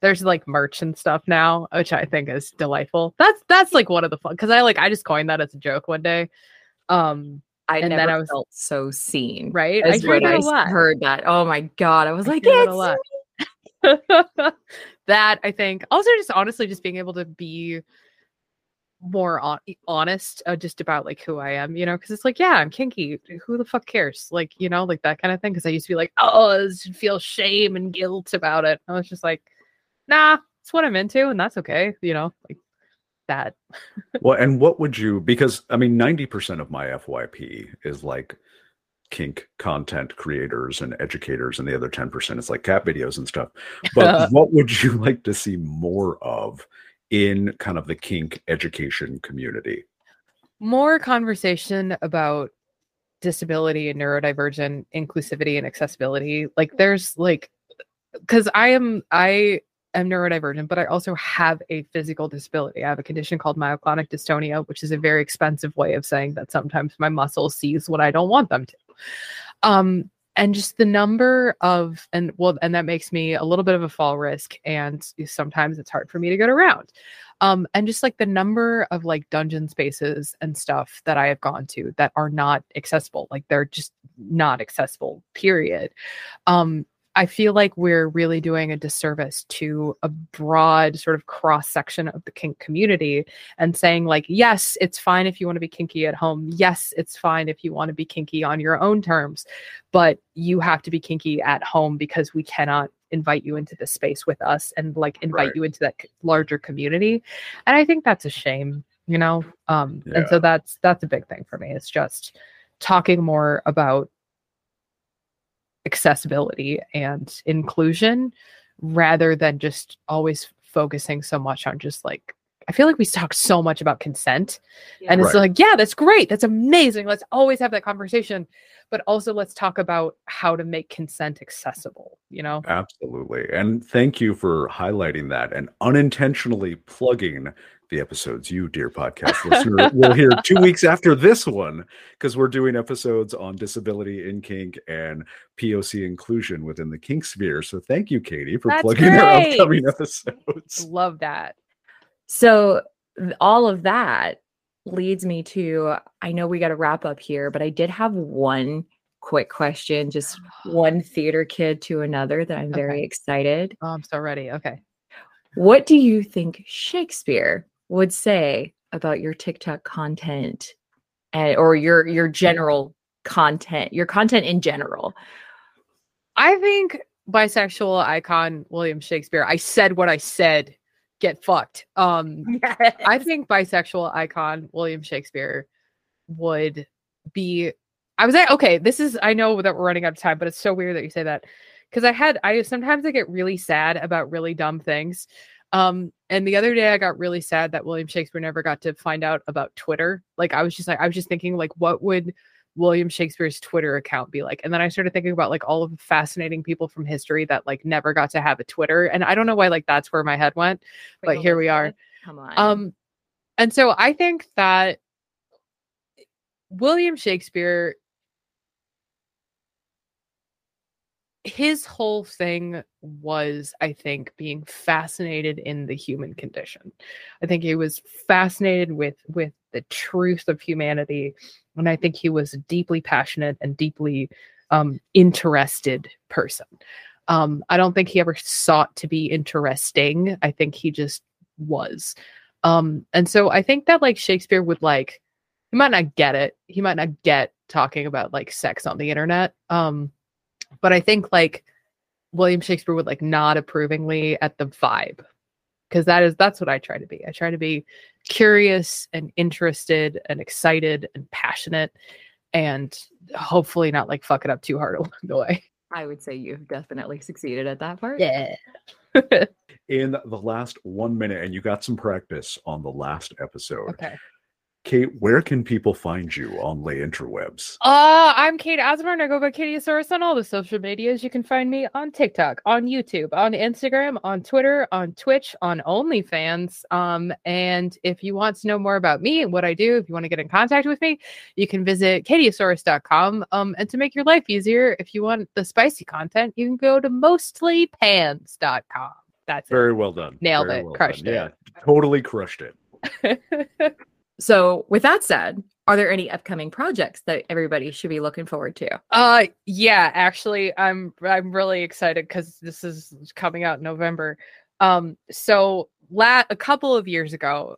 There's like merch and stuff now, which I think is delightful. That's that's like one of the fun because I like I just coined that as a joke one day. Um, i And then never I was- felt so seen right? I as heard when it I heard that oh my god i was I like hear it's a lot. [laughs] that I think also just honestly just being able to be more on- honest uh, just about like who I am, you know, because it's like, yeah, I'm kinky. Who the fuck cares? Like, you know, like that kind of thing. Because I used to be like, oh, I should feel shame and guilt about it. I was just like, nah, it's what I'm into, and that's okay, you know, like that. Well, and what would you because I mean 90% of my FYP is like kink content creators and educators and the other 10% is like cat videos and stuff. But [laughs] what would you like to see more of in kind of the kink education community? more conversation about disability and neurodivergent inclusivity and accessibility. Like there's like because i am i am neurodivergent but i also have a physical disability. I have a condition called myoclonic dystonia which is a very expensive way of saying that sometimes my muscle sees what i don't want them to. Um and just the number of and well and that makes me a little bit of a fall risk and sometimes it's hard for me to get around. Um and just like the number of like dungeon spaces and stuff that i have gone to that are not accessible like they're just not accessible period. Um i feel like we're really doing a disservice to a broad sort of cross section of the kink community and saying like yes it's fine if you want to be kinky at home. Yes it's fine if you want to be kinky on your own terms but you have to be kinky at home because we cannot invite you into this space with us and like invite Right. you into that larger community. And i think that's a shame you know um and so that's that's a big thing for me. It's just talking more about accessibility and inclusion rather than just always focusing so much on just like I feel like we talk so much about consent. And it's Right. like yeah that's great. That's amazing. Let's always have that conversation. But also let's talk about how to make consent accessible you know? Absolutely. And thank you for highlighting that and unintentionally plugging the episodes you, dear podcast listener, will hear two [laughs] weeks after this one because we're doing episodes on disability in kink and POC inclusion within the kink sphere. So thank you, Catie, for That's plugging our upcoming episodes. love that So all of that leads me to I know we got to wrap up here, but I did have one quick question, just [gasps] one theater kid to another that I'm very Okay. excited. Oh, I'm so ready. Okay. What do you think Shakespeare would say about your TikTok content and or your your general content, your content in general? I think bisexual icon William Shakespeare. I said what I said. Get fucked. Um [laughs] I think bisexual icon William Shakespeare would be. I was like, okay, this is. I know that we're running out of time, but it's so weird that you say that because I had. I sometimes I get really sad about really dumb things. Um, and the other day I got really sad that William Shakespeare never got to find out about Twitter. Like I was just like, I was just thinking, like, what would William Shakespeare's Twitter account be like? And then I started thinking about like all of the fascinating people from history that like never got to have a Twitter. And I don't know why like that's where my head went. but here we are. Come on. Um, and so I think that William Shakespeare, his whole thing was, I think, being fascinated in the human condition. I think he was fascinated with with the truth of humanity, and I think he was a deeply passionate and deeply um, interested person. Um, I don't think he ever sought to be interesting. I think he just was. Um, and so I think that like Shakespeare would like he might not get it. He might not get talking about like sex on the internet. Um, but I think like William Shakespeare would like nod approvingly at the vibe. Cause that is that's what I try to be. I try to be curious and interested and excited and passionate and hopefully not like fuck it up too hard [laughs] along the way. I would say you've definitely succeeded at that part. Yeah. In the last one minute, and you got some practice on the last episode. okay. Cate, where can people find you on the interwebs? Uh, I'm Cate Osborn. I go by CatieOsaurus on all the social medias. You can find me on TikTok, on YouTube, on Instagram, on Twitter, on Twitch, on OnlyFans. Um, and if you want to know more about me and what I do, if you want to get in contact with me, you can visit catieosaurus.com. Um, and to make your life easier, if you want the spicy content, you can go to mostlypans.com. That's Very well done. Nailed Very it. well Crushed done. it. Yeah, totally crushed it. [laughs] it. So, with that said, are there any upcoming projects that everybody should be looking forward to? Uh yeah, actually I'm I'm really excited cuz this is coming out in November. Um so la- a couple of years ago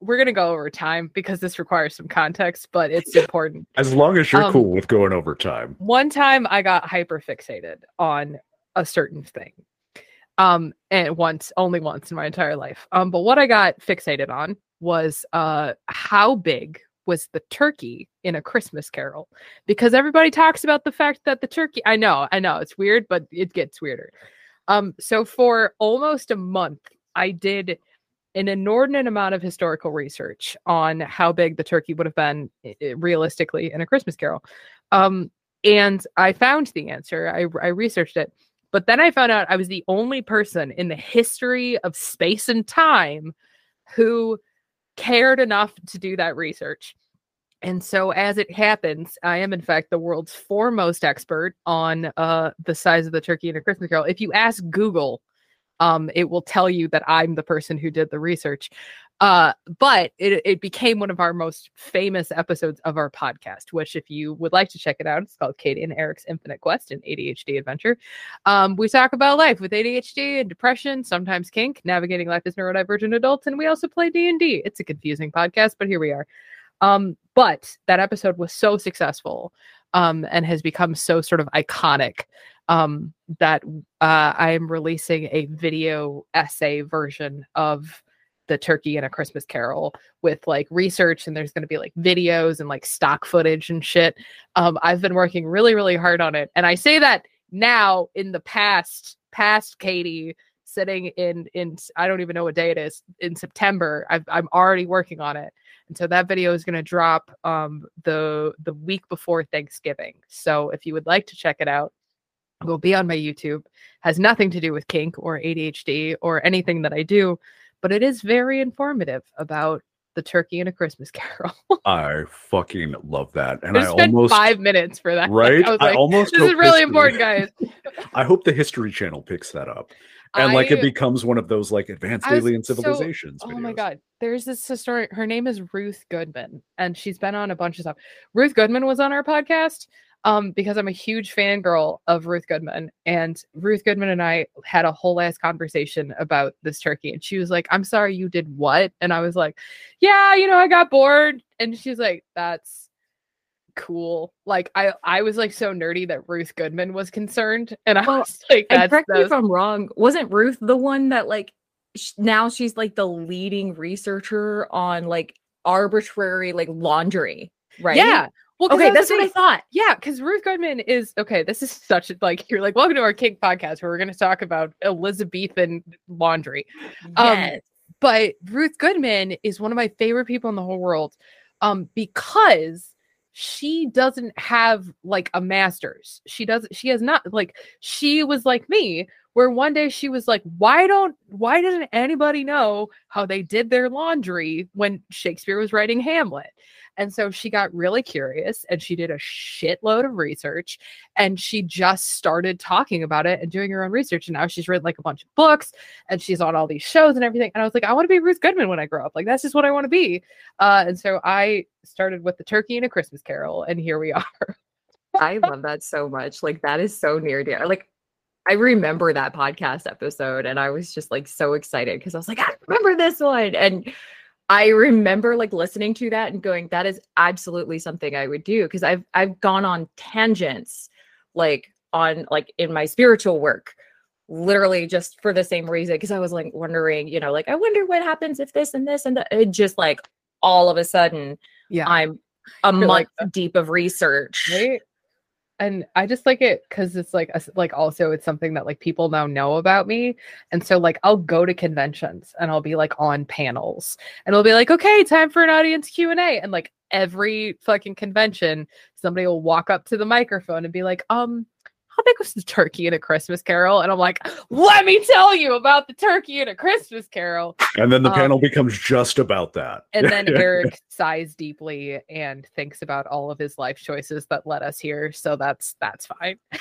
we're going to go over time because this requires some context, but it's important. As long as you're Um, cool with going over time. One time I got hyper fixated on a certain thing. Um and once only once in my entire life. Um but what I got fixated on was uh how big was the turkey in a Christmas carol because everybody talks about the fact that the turkey I know, I know it's weird, but it gets weirder. Um so for almost a month I did an inordinate amount of historical research on how big the turkey would have been realistically in a Christmas carol. Um and I found the answer. I I researched it. But then I found out I was the only person in the history of space and time who cared enough to do that research. And so, as it happens, I am in fact the world's foremost expert on uh, the size of the turkey in a Christmas Carol. If you ask Google, um, it will tell you that I'm the person who did the research. Uh, but it, it became one of our most famous episodes of our podcast, which, if you would like to check it out, it's called Catie and Erik's Infinite Quest and ADHD Adventure. Um, we talk about life with ADHD and depression, sometimes kink, navigating life as neurodivergent adults, and we also play D and D. It's a confusing podcast, but here we are. Um, but that episode was so successful um, and has become so sort of iconic um, that uh, I am releasing a video essay version of the turkey and a Christmas Carol with like research, and there's going to be like videos and like stock footage and shit. Um, I've been working really, really hard on it, and I say that now in the past, past Catie sitting in in I don't even know what day it is in September. I've, I'm already working on it, and so that video is going to drop um, the the week before Thanksgiving. So if you would like to check it out, will be on my YouTube. Has nothing to do with kink or ADHD or anything that I do, but it is very informative about the turkey and a Christmas [laughs] Carol. I fucking love that. And I I almost five minutes for that. [laughs] right. I was I almost this is really history- important, guys. [laughs] I hope the History Channel picks that up. And like it becomes one of those like advanced was alien so- civilizations. Oh my god. There's this historian. Her name is Ruth Goodman, and she's been on a bunch of stuff. Ruth Goodman was on our podcast. Um, because I'm a huge fangirl of Ruth Goodman. And Ruth Goodman and I had a whole ass conversation about this turkey. And she was like, I'm sorry, you did what? And I was like, Yeah, you know, I got bored. And she's like, That's cool. Like I I was like so nerdy that Ruth Goodman was concerned. And I Well, was [laughs] like, that's correct me if I'm wrong. Wasn't Ruth the one that like sh- now she's like the leading researcher on like arbitrary like laundry, right? Yeah. Well, Okay, that's what I thought. Yeah, because Ruth Goodman is okay. This is such a like [laughs] you're like welcome to our Kink podcast where we're going to talk about Elizabethan laundry. Um, Yes. But Ruth Goodman is one of my favorite people in the whole world, um, because she doesn't have like a master's. She doesn't. She has not like she was like me, where one day she was like, "Why don't? Why doesn't anybody know how they did their laundry when Shakespeare was writing Hamlet?" And so she got really curious and she did a shitload of research and she just started talking about it and doing her own research. And now she's written like a bunch of books and she's on all these shows and everything. And I was like, I want to be Ruth Goodman when I grow up. Like, that's just what I want to be. Uh, and so I started with the turkey and a Christmas carol. And here we [laughs] are. I love that so much. Like that is so near dear. Like I remember that podcast episode and I was just like so excited because I was like, I remember this one. And I remember like listening to that and going, that is absolutely something I would do. Cause I've I've gone on tangents like on like in my spiritual work, literally just for the same reason. Cause I was like wondering, you know, like I wonder what happens if this and this and that. It just like all of a sudden Yeah. I'm a You're like month deep of research. right and i just like it because it's like a like also it's something that like people now know about me and so like i'll go to conventions and i'll be like on panels and it'll be like okay time for an audience q&a and like every fucking convention somebody will walk up to the microphone and be like um how big was the turkey in a christmas carol and i'm like let me tell you about the turkey in a christmas carol And then the Um, panel becomes just about that. and then [laughs] Erik sighs deeply and thinks about all of his life choices that led us here. So that's that's fine. [laughs]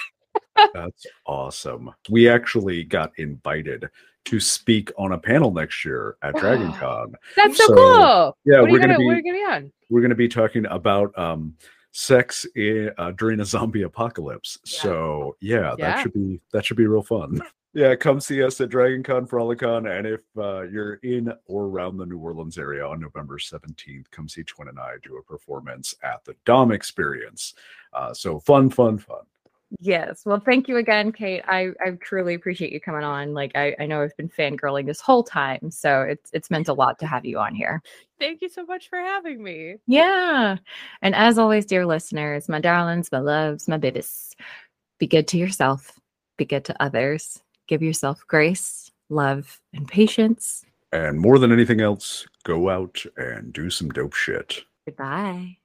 That's awesome. We actually got invited to speak on a panel next year at [gasps] Dragon Con. That's so, So, cool. yeah, what are we're gonna gonna, be- are gonna be on? We're going to be talking about um, sex i uh, during a zombie apocalypse. Yeah. So yeah, Yeah. that should be that should be real fun. [laughs] Yeah, come see us at Dragon Con Frolicon, and if uh, you're in or around the New Orleans area on November 17th, come see Twin and I do a performance at the Dom Experience. Uh, so fun, fun, fun. Yes. Well, thank you again, Cate. I, I truly appreciate you coming on. Like I, I know I've been fangirling this whole time. So it's it's meant a lot to have you on here. Thank you so much for having me. Yeah. And as always, dear listeners, my darlings, my loves, my babies, be good to yourself, be good to others, give yourself grace, love, and patience. And more than anything else, go out and do some dope shit. Goodbye.